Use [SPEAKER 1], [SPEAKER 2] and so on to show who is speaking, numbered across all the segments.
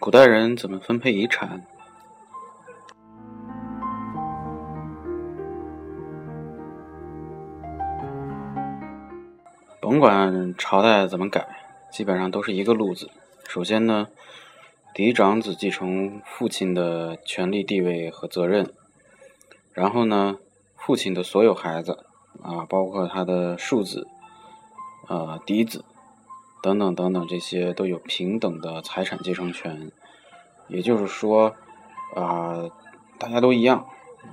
[SPEAKER 1] 古代人怎么分配遗产？甭管朝代怎么改，基本上都是一个路子。首先呢，嫡长子继承父亲的权利地位和责任，然后呢，父亲的所有孩子啊，包括他的庶子、呃嫡子等等等等，这些都有平等的财产继承权。也就是说，啊，大家都一样，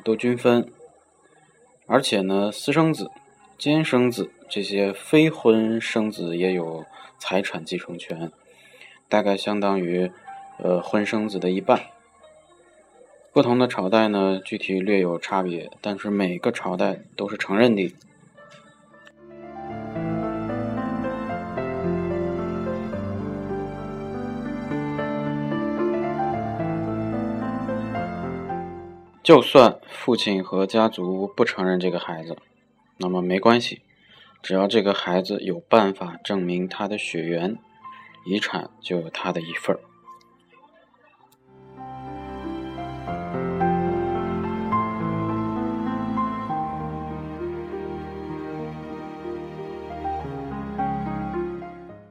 [SPEAKER 1] 都均分。而且呢，私生子、兼生子这些非婚生子也有财产继承权，大概相当于呃婚生子的一半。不同的朝代呢，具体略有差别，但是每个朝代都是承认的。就算父亲和家族不承认这个孩子，那么没关系，只要这个孩子有办法证明他的血缘，遗产就有他的一份儿。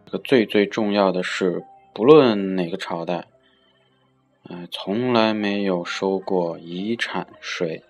[SPEAKER 1] 这个最最重要的是，不论哪个朝代。从来没有收过遗产税。